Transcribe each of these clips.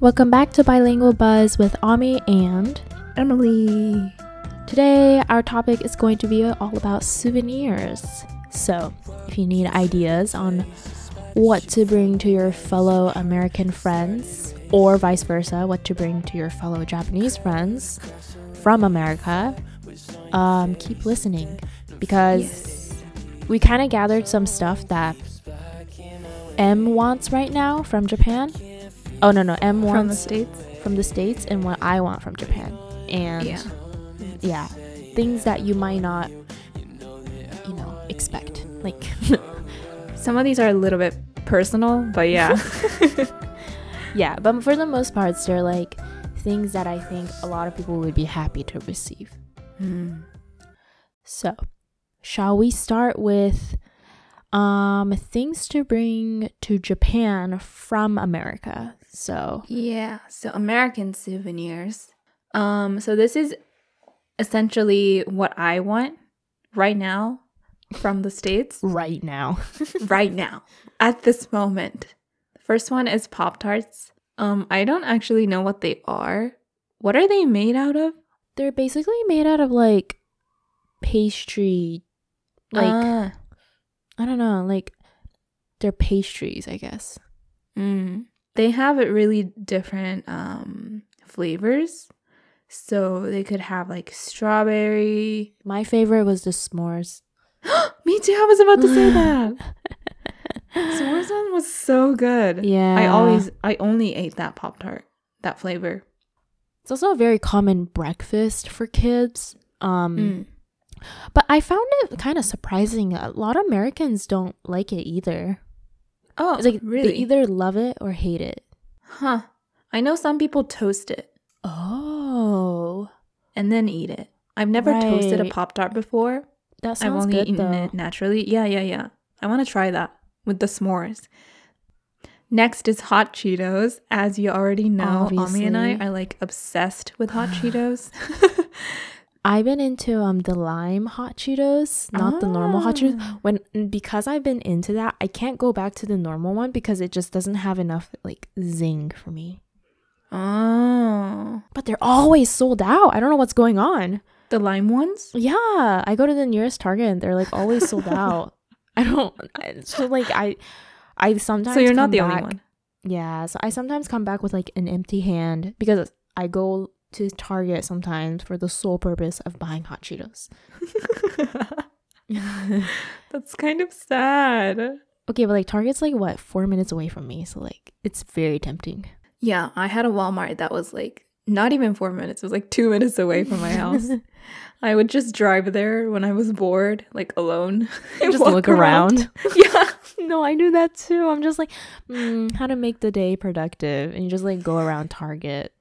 Welcome back to Bilingual Buzz with Ami and Emily. today our topic is going to be all about souvenirs. So, if you need ideas on what to bring to your fellow American friends or vice versa, what to bring to your fellow Japanese friends from America, um, keep listening because we kind of gathered some stuff that M wants right now from Japan. Oh no no, M wants From the States? from the states and what I want from Japan. And Yeah. yeah, things that you might not you know expect. Like Some of these are a little bit personal, but yeah. yeah, but for the most part they're like things that I think a lot of people would be happy to receive. Hmm. So, shall we start with um things to bring to Japan from America? So, Yeah. So American souvenirs. Um, so this is essentially what I want right now from the States. right now. right now. At this moment. The first one is Pop Tarts. Um, I don't actually know what they are. What are they made out of? They're basically made out of like pastry like Ah. I don't know, like they're pastries, I guess. Mm. They have it really different um flavors. So they could have like strawberry. My favorite was the s'mores. Me too, I was about to say that. S'mores one was so good. Yeah. I always I only ate that Pop Tart. That flavor. It's also a very common breakfast for kids. Um Mm. but I found it kind of surprising. A lot of Americans don't like it either. Oh, It's like really? they either love it or hate it. huh. I know some people toast it Oh. and then eat it. I've never toasted a Pop Tart before. That sounds I've only good eaten though. it naturally. Yeah, yeah, yeah. I want to try that with the s'mores. Next is hot Cheetos. As you already know, Obviously. Ami and I are like obsessed with hot Cheetos. I've been into um the lime hot Cheetos, not the normal hot Cheetos. Ah. When because I've been into that, I can't go back to the normal one because it just doesn't have enough like zing for me. Oh, But they're always sold out. I don't know what's going on. the lime ones? Yeah, I go to the nearest Target and they're like always sold out. I don't so like I I sometimes So you're not the only one. Yeah, so I sometimes come back with like an empty hand because I go to Target sometimes for the sole purpose of buying hot Cheetos. That's kind of sad. Okay, but like Target's like what four minutes away from me, so like it's very tempting. Yeah, I had a Walmart that was like not even four minutes. It was like two minutes away from my house. I would just drive there when I was bored, like alone. and Just look around. yeah. no, I do that too. I'm just like, mm, how to make the day productive, and you just like go around Target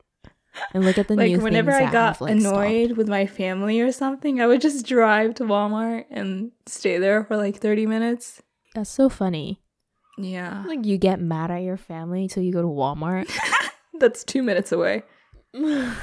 and look at the like new whenever I got have, like, stock. annoyed with my family or something, I would just drive to Walmart and stay there for like 30 minutes. That's so funny. Yeah. Like you get mad at your family till you go to Walmart. That's 2 minutes away.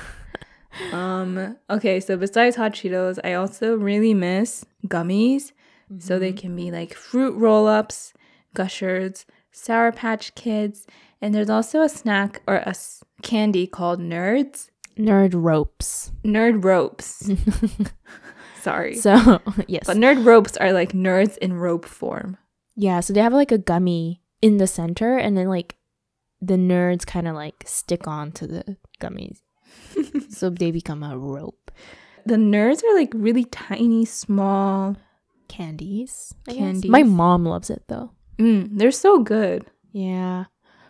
um okay, so besides hot Cheetos, I also really miss gummies. So they can be like fruit roll-ups, gushers, sour patch kids, and there's also a snack or a s- candy called nerds, Nerd ropes. nerd ropes. Sorry. So yes, But nerd ropes are like nerds in rope form. yeah. So they have like a gummy in the center, and then like the nerds kind of like stick on to the gummies, so they become a rope. The nerds are like really tiny, small. Candies. Candies. My mom loves it though. Mm, they're so good, Yeah.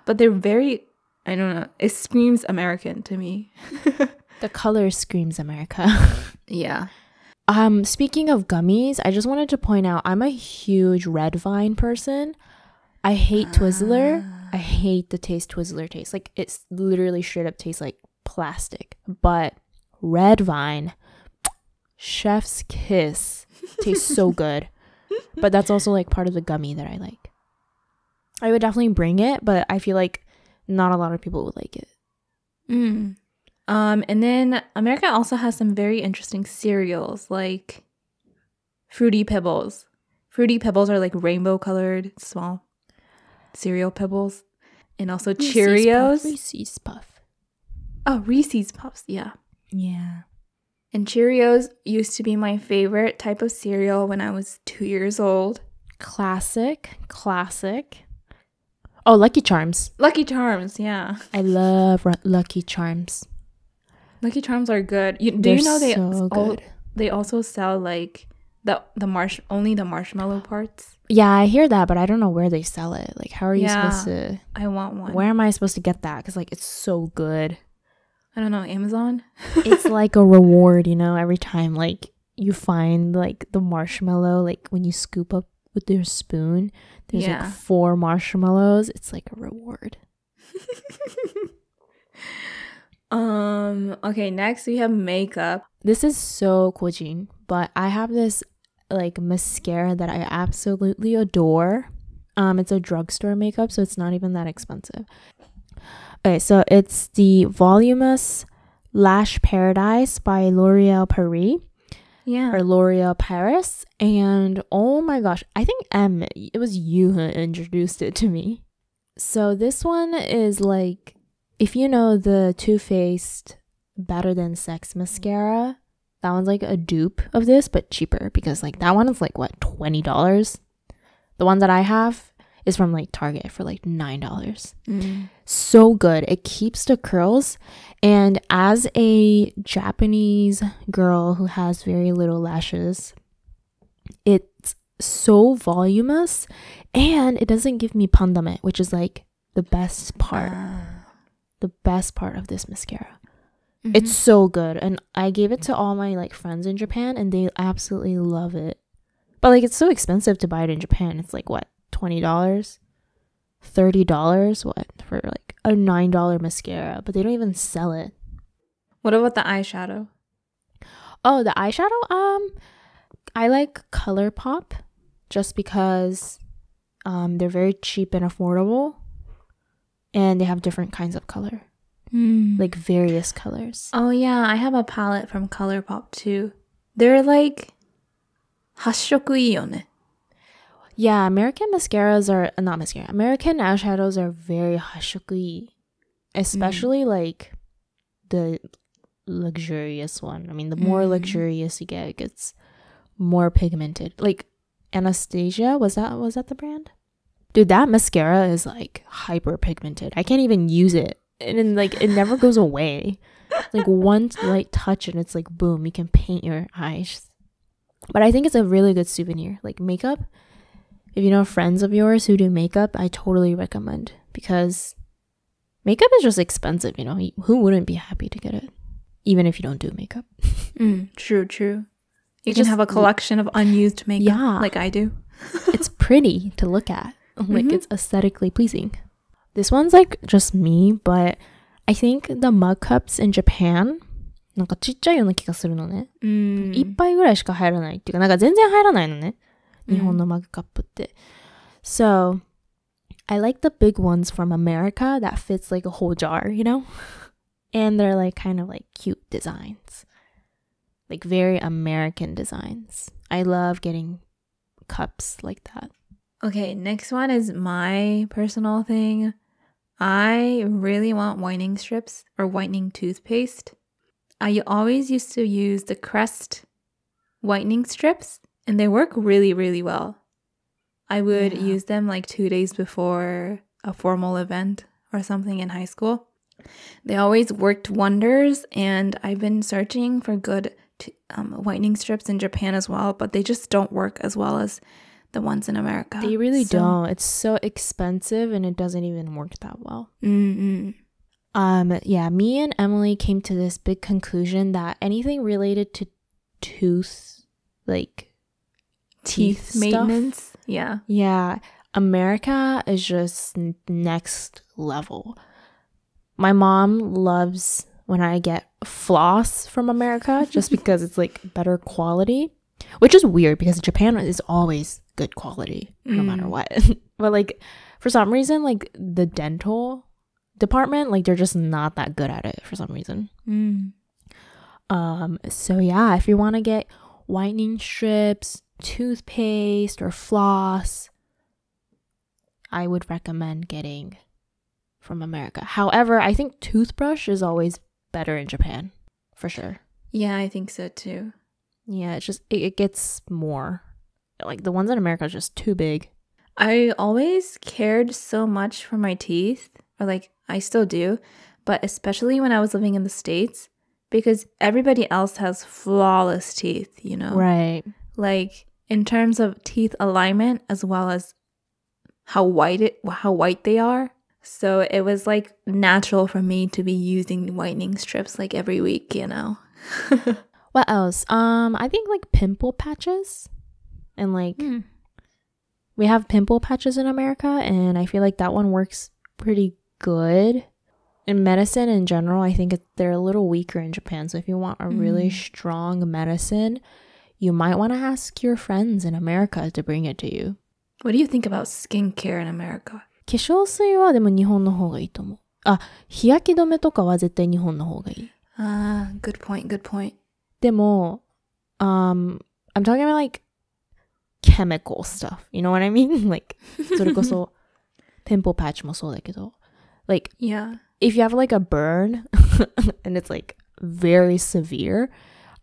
But they're very. I don't know. It screams American to me. The color screams America. Yeah. um, speaking of gummies, I just wanted to point out I'm a huge red vine person. I hate Twizzler. I hate the taste Twizzler tastes. Like it's literally straight up tastes like plastic. But red vine, chef's kiss, tastes so good. But that's also like part of the gummy that I like. I would definitely bring it, but I feel like not a lot of people would like it. Mm. Um, and then America also has some very interesting cereals like Fruity Pebbles. Fruity Pebbles are like rainbow colored small cereal pebbles. And also Reese's Cheerios. Puff, Reese's Puff. Oh, Reese's Puffs. Yeah. Yeah. And Cheerios used to be my favorite type of cereal when I was two years old. Classic. Classic. Oh, Lucky Charms. Lucky Charms, yeah. I love Ru- Lucky Charms. Lucky Charms are good. You, do They're you know they so al- good. they also sell like the the marsh only the marshmallow parts? Yeah, I hear that, but I don't know where they sell it. Like, how are you Yeah. supposed to? I want one. Where am I supposed to get that? Because like it's so good. I don't know, Amazon? it's like a reward, you know, every time like you find like the marshmallow, like when you scoop up with your spoon, there's Yeah. like four marshmallows. It's like a reward. Um okay, next we have makeup. This is so kojin, but I have this like mascara that I absolutely adore. Um, it's a drugstore makeup, so it's not even that expensive. Okay, so it's the Voluminous Lash Paradise by L'Oreal Paris. Yeah. or L'Oreal Paris. And oh my gosh, I think M, it was you who introduced it to me. So this one is like, if you know the Too Faced Better Than Sex mascara, that one's like a dupe of this, but cheaper because like that one is like what, $20? The one that I have is from like Target for like $9 Mm. so good. It keeps the curls. And as a Japanese girl who has very little lashes, it's so voluminous and it doesn't give me pandame, which is like the best part, Ah. the best part of this mascara. Mhm. It's so good. And I gave it to all my like friends in Japan and they absolutely love it. But like it's so expensive to buy it in Japan. It's like what, $20? $30 what for like a $9 mascara, but they don't even sell it. What about the eyeshadow? Oh, the eyeshadow um I like ColourPop just because um they're very cheap and affordable and they have different kinds of color, Like like various colors. Oh yeah, I have a palette from ColourPop too. They're like 発色いいよね. Yeah, American mascaras are uh, not mascara. American eyeshadows are very hashukui, especially like the luxurious one. I mean, the more Mm. luxurious you get, it gets more pigmented. Like Anastasia, was that was that the brand? Dude, that mascara is like hyper pigmented. I can't even use it, and then like it never goes away. Like one light touch and it's like boom, you can paint your eyes. But I think it's a really good souvenir. Like makeup, if you know friends of yours who do makeup, I totally recommend because makeup is just expensive, you know. Who wouldn't be happy to get it? Even if you don't do makeup. Mm, true, true. You It's can just- have a collection of unused makeup Yeah. like I do. it's pretty to look at. Like Mhm. it's aesthetically pleasing. This one's like just me, but I think the mug cups in Japan なんかちっちゃいような気がするのね。Mm. 一杯ぐらいしか入らないっていうか、なんか全然入らないのね。 うん日本のマグカップって。So, I like the big ones from America that fits like a whole jar, you know? And they're like kind of like cute designs. Like very American designs. I love getting cups like that. Okay, next one is my personal thing. I really want whitening strips or whitening toothpaste. I always used to use the Crest whitening strips, and they work really, really well. I would Yeah. use them like two days before a formal event or something in high school. They always worked wonders, and I've been searching for good t- um, whitening strips in Japan as well, but they just don't work as well as the ones in America. They really So- don't. It's so expensive and it doesn't even work that well. Mm-mm. Um, yeah, me and Emily came to this big conclusion that anything related to tooth, like Teeth, stuff, maintenance. Yeah. Yeah, America is just next level. My mom loves when I get floss from America just because it's like better quality, which is weird because Japan is always good quality no Mm. matter what. but like for some reason like the dental department like they're just not that good at it for some reason. Mm. Um, so yeah, if you want to get whitening strips, toothpaste, or floss, I would recommend getting from America. However, I think toothbrush is always better in Japan, for sure. Yeah, I think so too. Yeah, it's just it, it gets more. Like the ones in America are just too big. I always cared so much for my teeth, or like I still do, but especially when I was living in the States, because everybody else has flawless teeth, you know? Right. Like in terms of teeth alignment as well as how white it how white they are. So it was like natural for me to be using whitening strips like every week, you know. What else? Um, I think like pimple patches, and like Hmm. we have pimple patches in America, and I feel like that one works pretty good. In medicine in general, I think they're a little weaker in Japan. So if you want a really Mm. strong medicine, you might want to ask your friends in America to bring it to you. What do you think about skincare in America? 化粧水はでも日本の方がいいと思う。あ、日焼け止めとかは絶対日本の方がいい。 Ah, good point, good point. でも、um, I'm talking about like chemical stuff. You know what I mean? Like, それこそ、pimple patch もそうだけど。Like, Yeah. if you have like a burn and it's like very severe,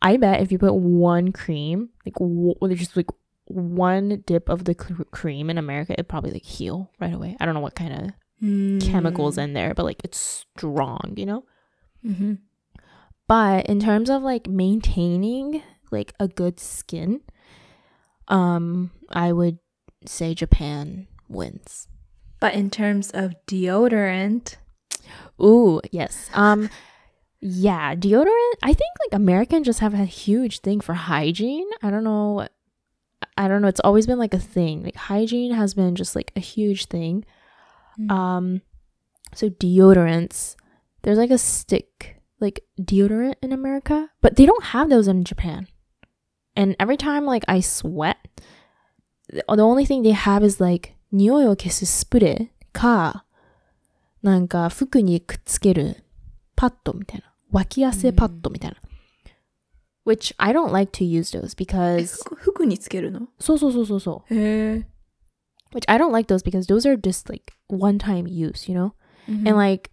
I bet if you put one cream, like w- just like one dip of the cr- cream in America, it'd probably like heal right away. I don't know what kind of chemicals in there, but like it's strong, you know? Mm-hmm. But in terms of like maintaining like a good skin, um, I would say Japan wins. But in terms of deodorant, Ooh, yes. Um, yeah, deodorant. I think like Americans just have a huge thing for hygiene. I don't know. I don't know. It's always been like a thing. Like hygiene has been just like a huge thing. Mm. Um, so deodorants. There's like a stick like deodorant in America, but they don't have those in Japan. And every time like I sweat, the only thing they have is like 匂いを消すスプレーか、なんか服にくっつけるパッドみたいな。脇汗パッドみたいな。Which I don't like to use those え because 服服につけるのそうそうそうそうそう。へえ。 Which I don't like those because those are just like one time use, you know? Mm-hmm. And like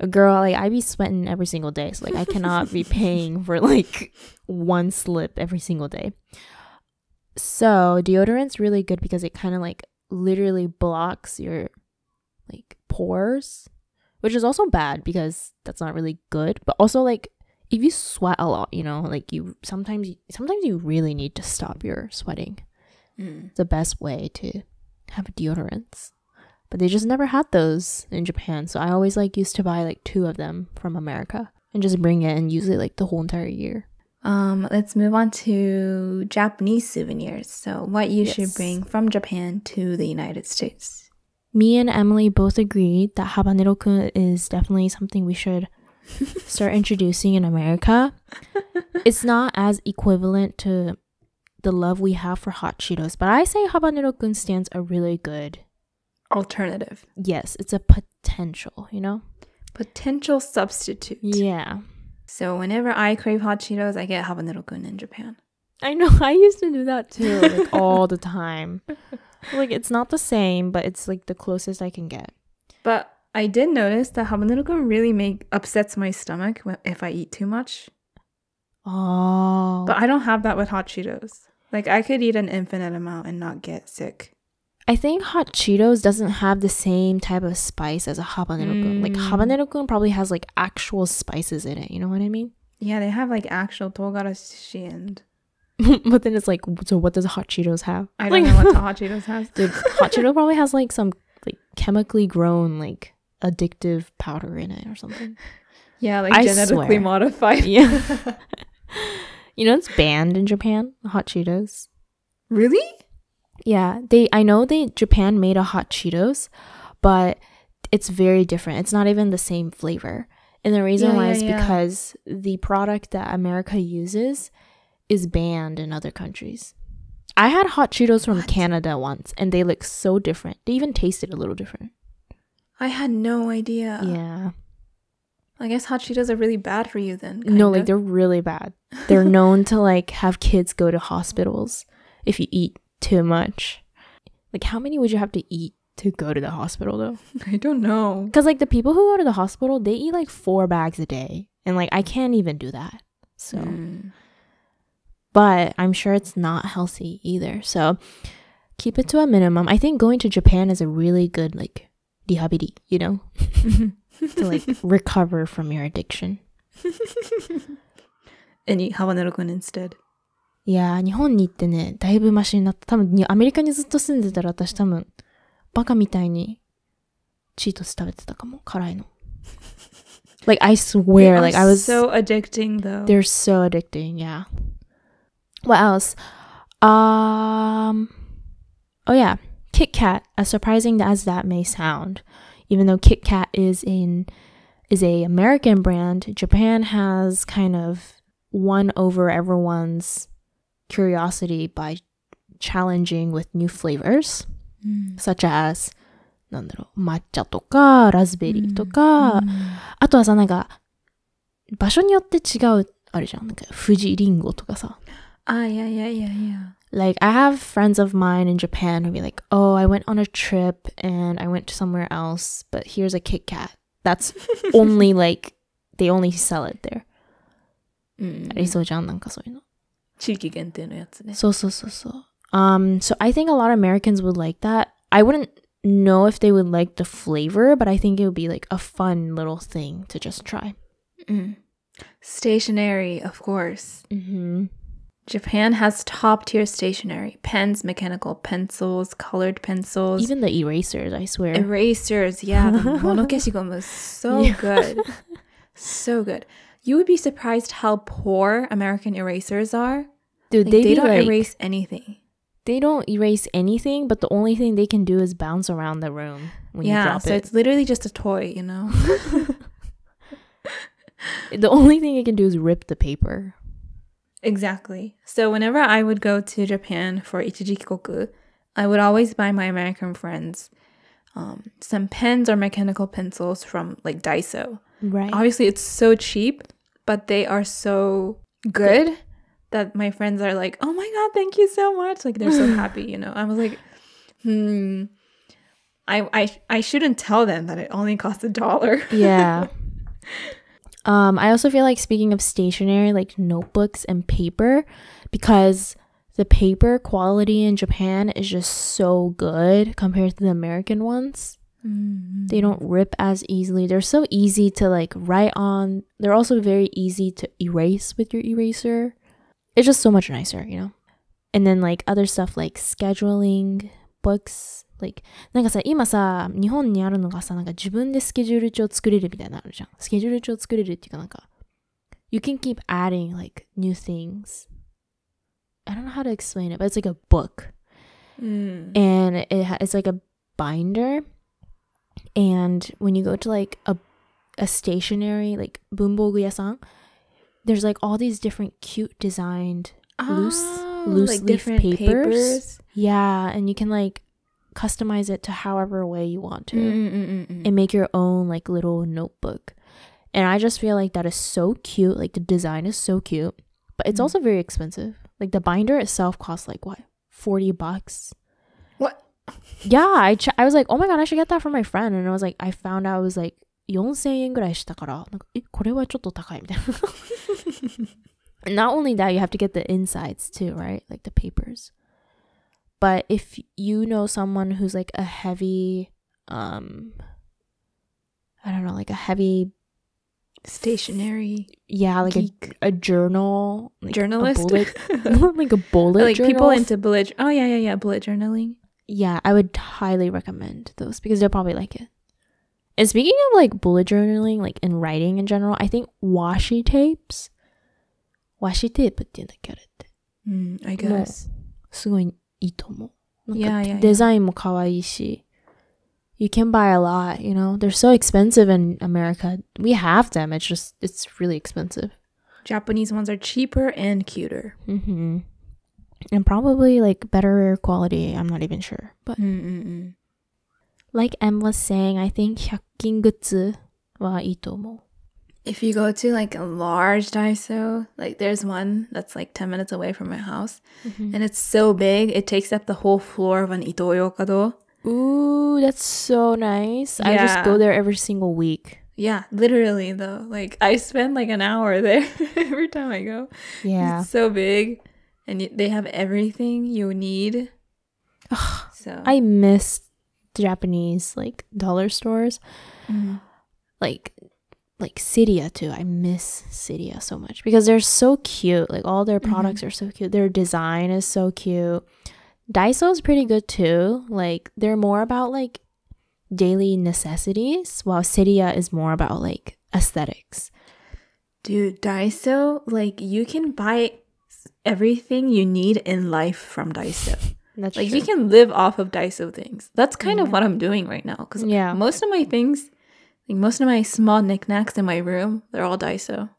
a girl, like I be sweating every single day. So like I cannot be paying for like one slip every single day. So deodorant's really good because it kind of like literally blocks your like pores, which is also bad because that's not really good. But also like if you sweat a lot, you know, like you sometimes sometimes you really need to stop your sweating. Mm. The best way to have deodorants. But they just never had those in Japan, so I always like used to buy like two of them from America and just bring it and use it like the whole entire year. Um, let's move on to Japanese souvenirs. So, what you should bring from Japan to the United States. Me and Emily both agreed that habanero-kun is definitely something we should start introducing in America. It's not as equivalent to the love we have for hot Cheetos, but I say habanero-kun stands a really good. Alternative. Yes, it's a potential, you know? Potential substitute. Yeah. So, whenever I crave hot Cheetos, I get habanero-kun in Japan. I know. I used to do that too, like all the time. Like it's not the same, but it's like the closest I can get. But I did notice that habanero-kun really make upsets my stomach if I eat too much. Oh, But I don't have that with hot Cheetos. Like I could eat an infinite amount and not get sick. I think hot Cheetos doesn't have the same type of spice as a habanero-kun. Like Mm. habanero-kun probably has like actual spices in it. You know what I mean? Yeah, they have like actual togarashi and but then it's like, so what does hot Cheetos have? I don't know what the hot Cheetos has. Dude, hot Cheeto probably has like some like chemically grown like addictive powder in it or something. Yeah, like I genetically swear. modified. Yeah. you know it's banned in Japan, hot Cheetos. Really? Yeah, they I know they Japan made a hot Cheetos, but it's very different. It's not even the same flavor. And the reason Yeah, why yeah, is yeah. because the product that America uses is banned in other countries. I had hot Cheetos from What? Canada once and they look so different. They even tasted a little different. I had no idea. yeah. I guess hot Cheetos are really bad for you then. No, like they're really bad. They're known to like have kids go to hospitals if you eat too much. Like how many would you have to eat to go to the hospital though? I don't know. Because like the people who go to the hospital, they eat like four bags a day, And like I can't even do that. So, Mm but I'm sure it's not healthy either. So keep it to a minimum. I think going to Japan is a really good like dehabiri, you know, to like recover from your addiction. and eat habanero-kun instead. いやー、日本に行ってね、だいぶマシになった。多分、アメリカにずっと住んでたら私多分、バカみたいにチートス食べてたかも、辛いの。like, I swear, like, I was... so addicting, though. They're so addicting, yeah. What else? Um, oh yeah, Kit Kat. As surprising as that may sound, even though Kit Kat is in is a American brand, Japan has kind of won over everyone's curiosity by challenging with new flavors, Mm. such as なんだろう、抹茶とか、ラズベリーとか、 Mm. あとはさ、なんか、場所によって違う、あるじゃん。なんか、富士リンゴとかさ。 Ah, yeah, yeah, yeah, yeah. Like, I have friends of mine in Japan who be like, oh, I went on a trip and I went to somewhere else, but here's a Kit Kat. That's only like, they only sell it there. うんありそうじゃん、なんかそういうの。地域限定のやつね。そうそうそうそう。Um, so I think a lot of Americans would like that. I wouldn't know if they would like the flavor, but I think it would be like a fun little thing to just try. うん。Stationery, of course. Mm-hmm. Japan has top tier stationery pens, mechanical pencils, colored pencils, Even the erasers, I swear. erasers. Yeah, the monokeshigomu is so Yeah. good. So good. You would be surprised how poor American erasers are. Dude, Like, they, they, don't like- erase anything. They don't erase anything, but the only thing they can do is bounce around the room when you drop so it. So it's literally just a toy, you know? The only thing it can do is rip the paper. Exactly. So whenever I would go to Japan for ichijikoku, I would always buy my American friends um, some pens or mechanical pencils from like Daiso. Right. Obviously, it's so cheap, but they are so good that my friends are like, "Oh my god, thank you so much!" Like they're so happy, you know. I was like, "Hmm." I, I I shouldn't tell them that it only costs a dollar. yeah. Um, I also feel like speaking of stationery, like notebooks and paper, because the paper quality in Japan is just so good compared to the American ones. They don't rip as easily. They're so easy to like write on. They're also very easy to erase with your eraser. It's just so much nicer, you know? And then like other stuff like scheduling books. Like, なんかさ、今さ、日本にあるのがさ、なんか自分でスケジュール帳作れるみたいなのあるじゃん。スケジュール帳作れるっていうかなんか、You can keep adding like new things. I don't know how to explain it, but it's like a book. Mm. and it ha- it's like a binder and when you go to like a a stationery like bunbogu yasan there's like all these different cute designed loose- Oh, loose like leaf different papers. yeah and you can like customize it to however way you want to Mm-mm-mm-mm. and make your own like little notebook and i just feel like that is so cute like the design is so cute but it's Mm. also very expensive like the binder itself costs like what 40 bucks What? yeah, I ch- I was like, oh my god, I should get that for my friend. And I was like, I found out it was like 4000円ぐらいしたから、なんか、え、これはちょっと高いみたいな。And Not only that, you have to get the insides too, right? Like the papers. But if you know someone who's like a heavy, um, I don't know, like a heavy, Stationary yeah, like geek. a, a journal, like journalist. a bullet, like a bullet like people journal. into bullet. Oh yeah, yeah, yeah. Bullet journaling. yeah, I would highly recommend those because they'll probably like it. And speaking of like bullet journaling, like in writing in general, I think washi tapes, washi tape って言うんだっけあれって。 Mm, I guess. すごい いいと思う。なんか Yeah, yeah, yeah. デザインも可愛いし。You can buy a lot, you know. They're so expensive in America. We have them. It's just it's really expensive. Japanese ones are cheaper and cuter. hmm And probably like better quality. I'm not even sure. But Mm-mm-mm. like Em was saying, I think 100均グッズはいいと思う。 If you go to like a large Daiso, like there's one that's like 10 minutes away from my house, and it's so big, it takes up the whole floor of an Itoyokado. Ooh, that's so nice. I just go there every single week. Yeah, literally though. Like I spend like an hour there every time I go. Yeah. It's so big and y- they have everything you need. so I miss Japanese like dollar stores. Mhm. Like like Seria too. I miss Seria so much because they're so cute. Like all their mm-hmm. products are so cute. Their design is so cute. Daiso is pretty good too. Like they're more about like daily necessities, while Seria is more about like aesthetics. Dude, Daiso, like you can buy everything you need in life from Daiso. That's Like true. you can live off of Daiso things. That's kind Yeah. of what I'm doing right now because Yeah. most of my things, like most of my small knickknacks in my room, they're all Daiso.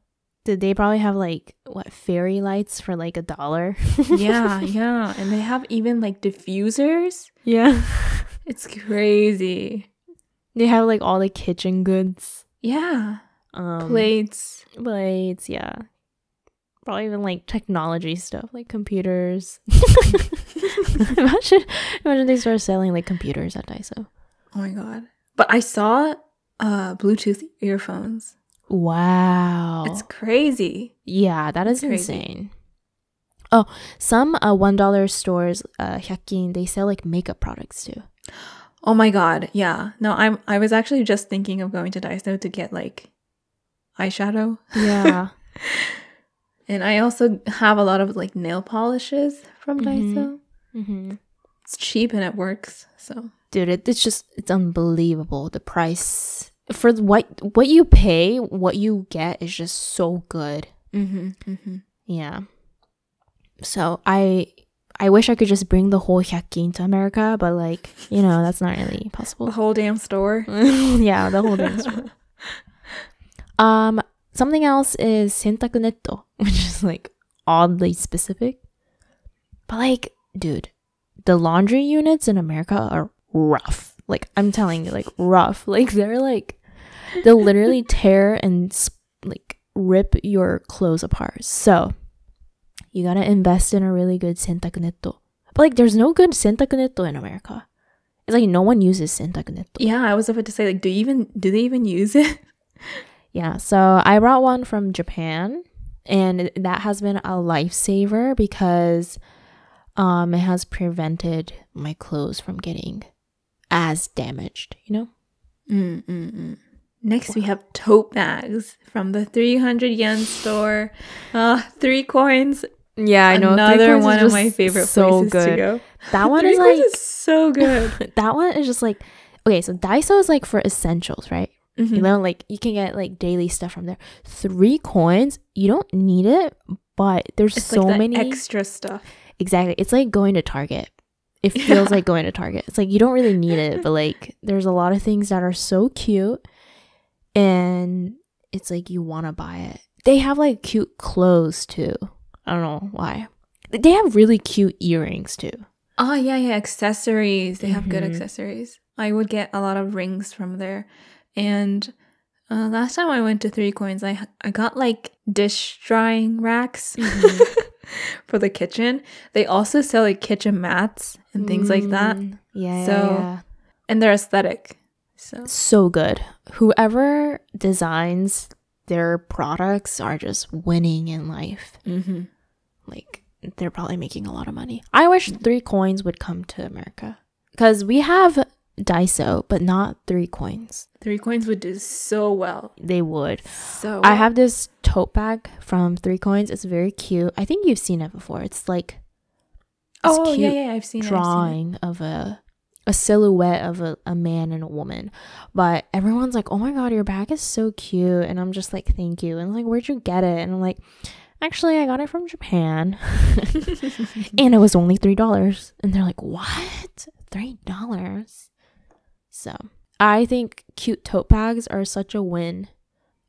Did they probably have like what fairy lights for like a dollar? yeah, yeah, and they have even like diffusers. yeah. It's crazy. They have like all the kitchen goods. Yeah, Um plates. plates, yeah. Probably even like technology stuff, like computers. imagine, imagine they start selling like computers at Daiso. Oh my god! But I saw uh Bluetooth earphones. Wow, It's crazy. yeah, that is insane. Oh, some uh, one dollar stores, uh, hyakin, they sell like makeup products too. Oh my god! Yeah. No, I'm. I was actually just thinking of going to Daiso to get like eyeshadow. Yeah, And I also have a lot of like nail polishes from Mhm. Daiso. hmm It's cheap and it works. So dude, it, it's just it's unbelievable. The price for what what you pay, what you get is just so good. mm-hmm, mm-hmm. Yeah. So I I wish I could just bring the whole hyakin to America, but like, you know, that's not really possible. the whole damn store. yeah, the whole thing. Um something else is sentaku netto, which is like oddly specific. But like, dude, the laundry units in America are rough. Like I'm telling you, like rough. Like they're like they'll literally tear and like rip your clothes apart. So you gotta invest in a really good sentaku netto. But like, there's no good sentaku netto in America. It's like no one uses sentaku netto. Yeah, I was about to say like, do you even do they even use it? Yeah, so I brought one from Japan, and that has been a lifesaver because um, it has prevented my clothes from getting as damaged. You know? Mm-mm-mm. Next, we have tote bags from the 300 yen store. Uh, three coins. Yeah, I know. Another one of my favorite places to go. That one is like is so good. that one is just like okay. So Daiso is like for essentials, right? You Mhm. know, like you can get like daily stuff from there. Three coins, you don't need it, but there's It's so like many extra stuff. Exactly. It's like going to Target. It feels like going to Target. It's like you don't really need it, but like there's a lot of things that are so cute and it's like you want to buy it. They have like cute clothes too. I don't know why. They have really cute earrings too. Oh yeah, yeah, accessories. They have good Mhm. accessories. I would get a lot of rings from there. And uh, last time I went to Three Coins, I I got like dish drying racks for the kitchen. They also sell like kitchen mats and things like that, Mm, Yeah. So- yeah. and they're aesthetic. So So good. Whoever designs their products are just winning in life. mm-hmm. like they're probably making a lot of money. I wish three coins would come to America because we have Daiso, but not three coins. Three Coins would do so well. They would. So I have this tote bag from Three Coins. It's very cute. I think you've seen it before. It's like Oh yeah, yeah, I've seen it, I've seen drawing of a a silhouette of a, a man and a woman. But everyone's like, "Oh my god, your bag is so cute," and I'm just like, "Thank you." And like, "Where'd you get it?" And I'm like, "Actually, I got it from Japan." and it was only three dollars and they're like what three dollars so i think cute tote bags are such a win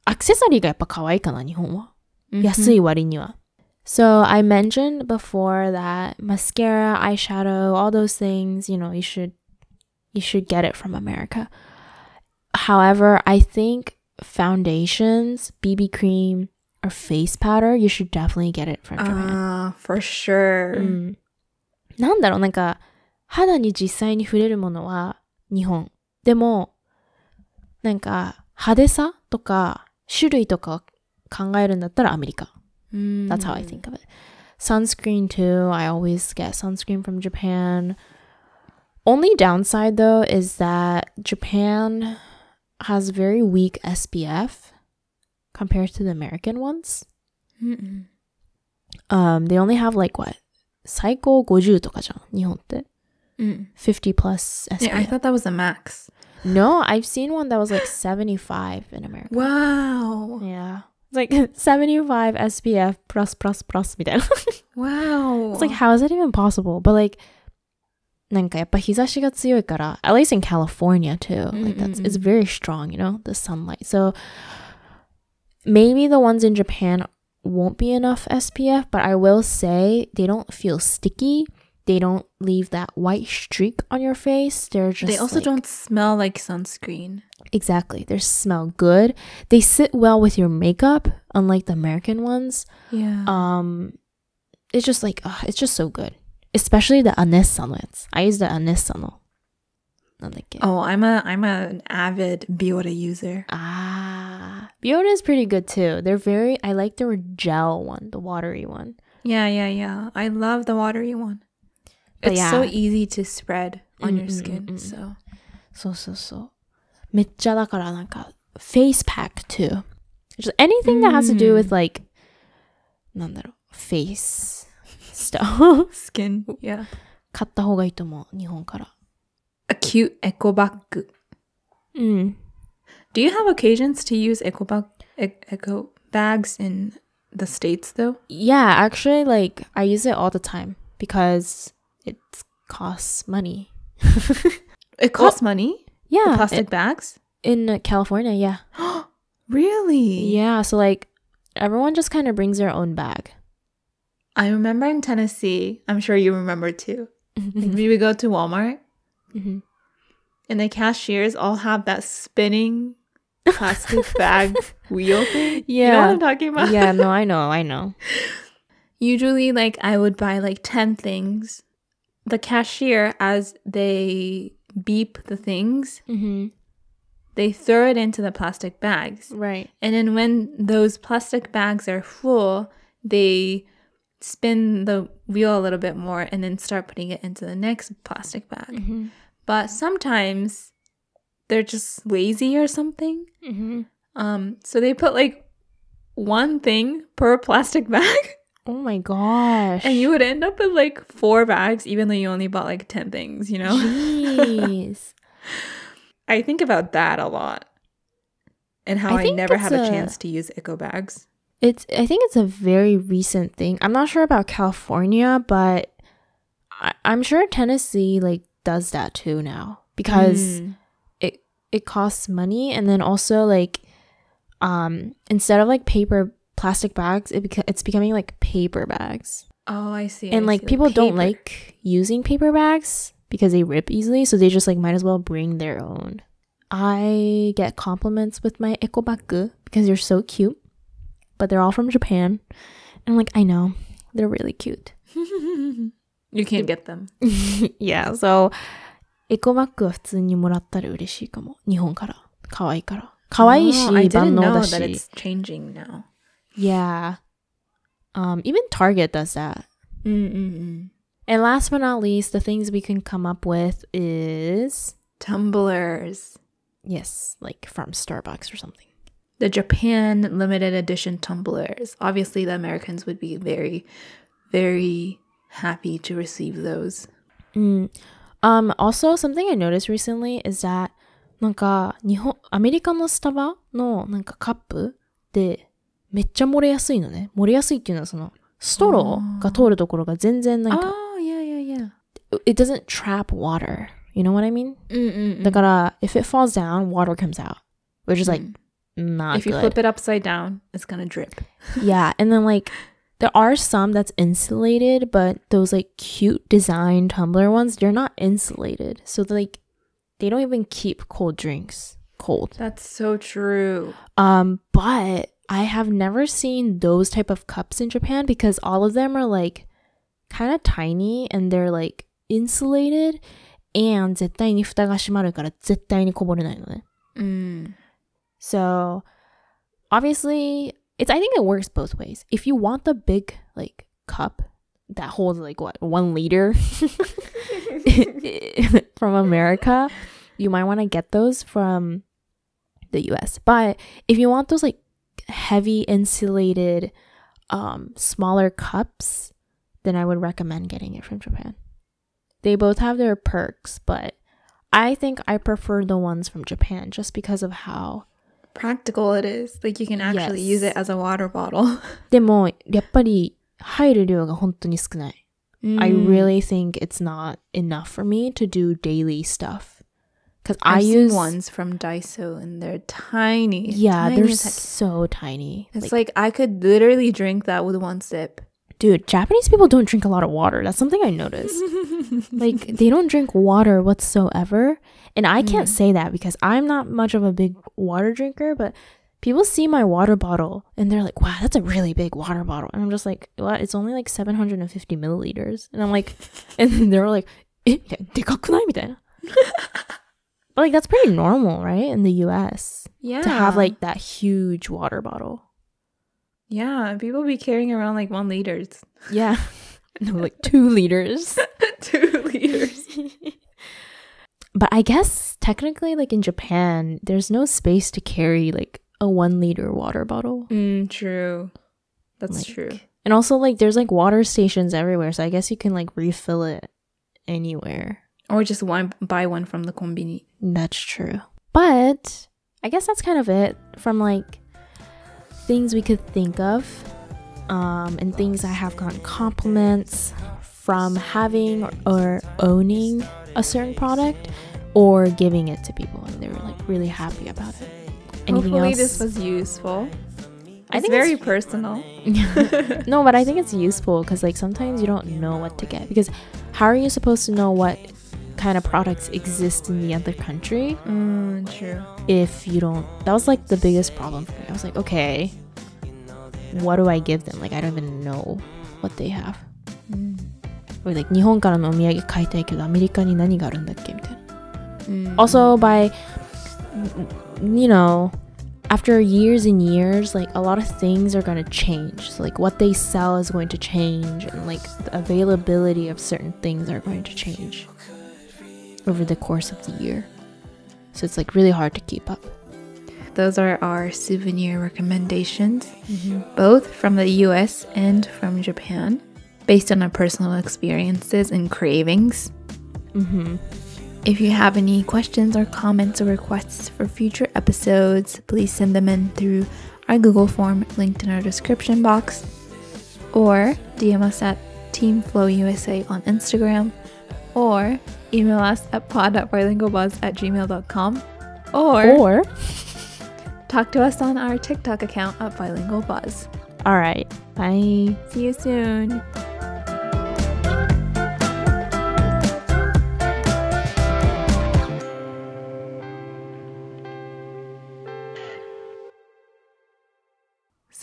アクセサリーがやっぱ可愛いかな日本は Mhm. 安い割には so i mentioned before that mascara eyeshadow all those things you know you should you should get it from america however i think foundations bb cream or face powder you should definitely get it from japan Ah, for sure. うん、なんだろうなんか肌に実際に触れるものは日本 でもなんか 派手さとか種類とか考えるんだったらアメリカ。That's how I Mm. think of it. Sunscreen too. I always get sunscreen from Japan. Only downside though is that Japan has very weak SPF compared to the American ones. Mm-mm. Um, they only have like what? 最高50とかじゃん、日本って。 Mm. 50 plus SPF. Yeah, I thought that was the max. no, I've seen one that was like 75 in America. Wow. Yeah. It's like 75 SPF plus plus plus みたいな。 Wow. It's like, how is that even possible? But like, なんかやっぱ日差しが強いから、at least in California too, like that's it's very strong, you know, the sunlight. So maybe the ones in Japan won't be enough SPF, but I will say they don't feel sticky. they don't leave that white streak on your face. They're just They also like, don't smell like sunscreen. Exactly. They smell good. They sit well with your makeup, unlike the American ones. Yeah. Um it's just like uh, it's just so good. Especially the Anes sunlights. I use the Anes sunlight. Like. Oh, I'm a I'm a, an avid Biore user. Ah, Biore is pretty good too. They're very I like the gel one, the watery one. Yeah, yeah, yeah. I love the watery one But It's so yeah. easy to spread on your Mm, mm, skin. mm, mm. So そうそうそう。めっちゃだからなんか face pack too. Just anything that has to do with like なんだろう face stuff skin. Yeah. 買った方がいいと思う日本から。 A cute eco bag. うん。 Do you have occasions to use eco bag e- eco bags in the states though? Yeah, actually, like I use it all the time because it costs money. It costs money. Yeah, the plastic it- bags. in uh, California, yeah, Really? yeah. So like, everyone just kind of brings their own bag. I remember in Tennessee. I'm sure you remember too. Like, we would go to Walmart Mhm. and the cashiers all have that spinning plastic bag wheel thing. Yeah. You know what I'm talking about? yeah, no, I know, I know. Usually, like, I would buy like 10 things. The cashier, as they beep the things, hmm they throw it into the plastic bags. Right. And then when those plastic bags are full, they spin the wheel a little bit more and then start putting it into the next plastic bag. hmm But sometimes they're just lazy or something. hmm Um, so they put like one thing per plastic bag, Oh my gosh. and you would end up with like four bags, even though you only bought like 10 things, you know? Jeez. I think about that a lot. And how I I, never had a a- chance to use eco bags. It's I think it's a very recent thing. I'm not sure about California, but I, I'm sure Tennessee like does that too now because Mm. it it costs money and then also like um instead of like paper plastic bags it beca- it's becoming like paper bags. Oh, I see. and I like see, people don't paper. like using paper bags because they rip easily, so they just like might as well bring their own. I get compliments with my ekobaku because they're so cute, but they're all from Japan. And I'm like, I know, they're really cute. You can't get them. yeah, so エコバッグは普通にもらったら嬉しいかも。日本から。可愛いから。可愛いし、 Oh, I 万 didn't 能 know だ that し。 it's changing now. Yeah. Um, even Target does that. Mm-mm-mm. And last but not least, the things we can come up with is Tumblers. yes, like from Starbucks or something. The Japan limited edition tumblers. Obviously, the Americans would be very, very happy to receive those. Mm. Um, also, something I noticed recently is that なんか日本アメリカのスタバのなんかカップで めっちゃ漏れやすいのね。漏れやすいっていうのはそのストローが通るところが全然なんか Oh, yeah, yeah, yeah. it doesn't trap water. You know what I mean? Mm-mm-mm. だから、if it falls down, water comes out, which is like not if you good. flip it upside down, it's gonna drip. Yeah, and then like there are some that's insulated, but those like cute design tumbler ones, they're not insulated. So like they don't even keep cold drinks cold. That's so true. Um, but I have never seen those type of cups in Japan because all of them are like kind of tiny and they're like insulated and 絶対に蓋が閉まるから絶対にこぼれないのね。 Mm. So obviously, it's I think it works both ways. If you want the big like cup that holds like what one liter from America, you might want to get those from the US. But if you want those like heavy insulated um smaller cups, then I would recommend getting it from Japan. They both have their perks, but I think I prefer the ones from Japan just because of how Practical it is. Like you can actually Yes. use it as a water bottle. でもやっぱり入る量が本当に少ない。I Mm. really think it's not enough for me to do daily stuff. Cuz I I've seen use ones from Daiso and they're tiny. Yeah, tiny they're as heck. so tiny. It's Like, like, I could literally drink that with one sip. dude, Japanese people don't drink a lot of water. That's something I noticed. like they don't drink water whatsoever. And I can't say that because I'm not much of a big water drinker, but people see my water bottle and they're like, wow, that's a really big water bottle. And I'm just like, what? It's only like 750 milliliters. And I'm like, and then they're like, eh, でかくないみたいな. But like that's pretty normal, right? In the US Yeah. to have like that huge water bottle. Yeah, people be carrying around like one liters. Yeah. No, like two liters. Two liters. But I guess technically, like in Japan, there's no space to carry like a one liter water bottle. Mm, true. That's Like, true. And also, like, there's like water stations everywhere. So I guess you can like refill it anywhere. Or just one buy one from the kombini. That's true. But I guess that's kind of it from like things we could think of um, and things I have gotten compliments from having or, or owning a certain product or giving it to people and they were like really happy about it. Anything Hopefully else? this was useful. I It's think very it's- personal. no, but I think it's useful because like sometimes you don't know what to get because how are you supposed to know what kind of products exist in the other country Mm, true. if you don't? That was like the biggest problem for me. I was like, okay, what do I give them? Like I don't even know what they have. Mm. Or like 日本からのお土産買いたいけどアメリカに何があるんだっけみたいな。 Mm. also by you know after years and years like a lot of things are going to change so, like what they sell is going to change and like the availability of certain things are going to change over the course of the year so it's like really hard to keep up Those are our souvenir recommendations, both from the US and from Japan, based on our personal experiences and cravings. mm-hmm. If you have any questions or comments or requests for future episodes, please send them in through our Google form linked in our description box or DM us at Team Flow USA on Instagram or email us at pod.bilingualbuzz at gmail.com or, or talk to us on our TikTok account at Bilingual Buzz. all right bye See you soon.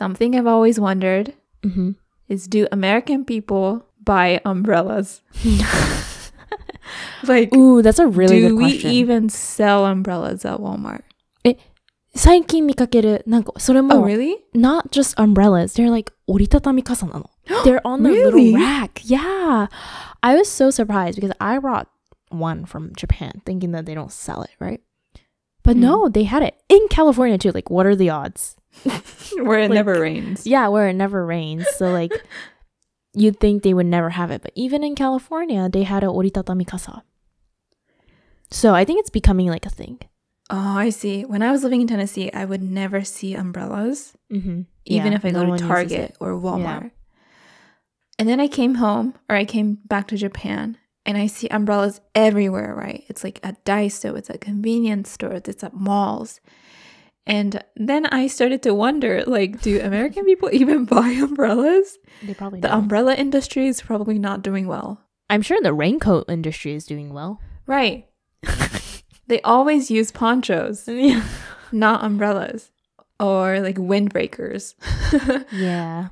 Something I've always wondered mm-hmm. is do American people buy umbrellas? like, ooh that's a really do good we question even sell umbrellas at Walmart? 最近見かけるなんかそれ Oh, も really? not just umbrellas. They're like 折りたたみ傘なの. They're on the Really? little rack. Yeah. I was so surprised because I brought one from Japan thinking that they don't sell it, right? But no, they had it in California too. Like, what are the odds? Where it Like- never rains. Yeah, where it never rains. So, like, you'd think they would never have it. But even in California, they had a oritatami kasa. So, I think it's becoming like a thing. Oh, I see. When I was living in Tennessee, I would never see umbrellas, Mm-hmm. even if I go to Target or Walmart. And then I came home or I came back to Japan and I see umbrellas everywhere, right? It's like at Daiso, it's at convenience stores, it's at malls. And then I started to wonder like, do American people even buy umbrellas? They probably The don't. umbrella industry is probably not doing well. I'm sure the raincoat industry is doing well. Right. they always use ponchos, Yeah. not umbrellas or like windbreakers. Yeah.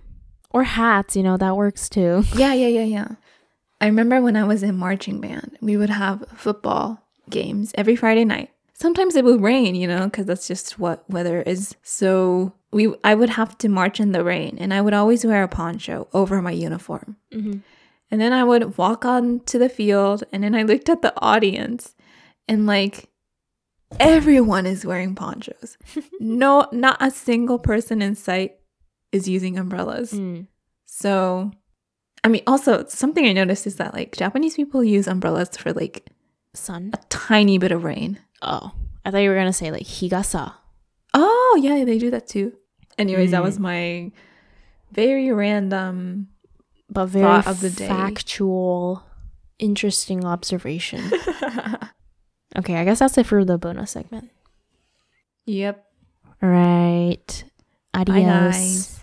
Or hats, you know, that works too. Yeah, yeah, yeah, yeah. I remember when I was in marching band, we would have football games every Friday night. Sometimes it will rain, you know, because that's just what weather is. So we, I would have to march in the rain, and I would always wear a poncho over my uniform. Mm-hmm. And then I would walk on to the field, and then I looked at the audience, and like everyone is wearing ponchos. no, not a single person in sight is using umbrellas. Mm. So, I mean, also something I noticed is that like Japanese people use umbrellas for like Sun. a tiny bit of rain. Oh, I thought you were gonna say like higasa. Oh, yeah, they do that too. Anyways, that Mm. was my very random. but very Thought of the day. factual, interesting observation. okay, I guess that's it for the bonus segment. yep. All right. Adios. Bye, guys.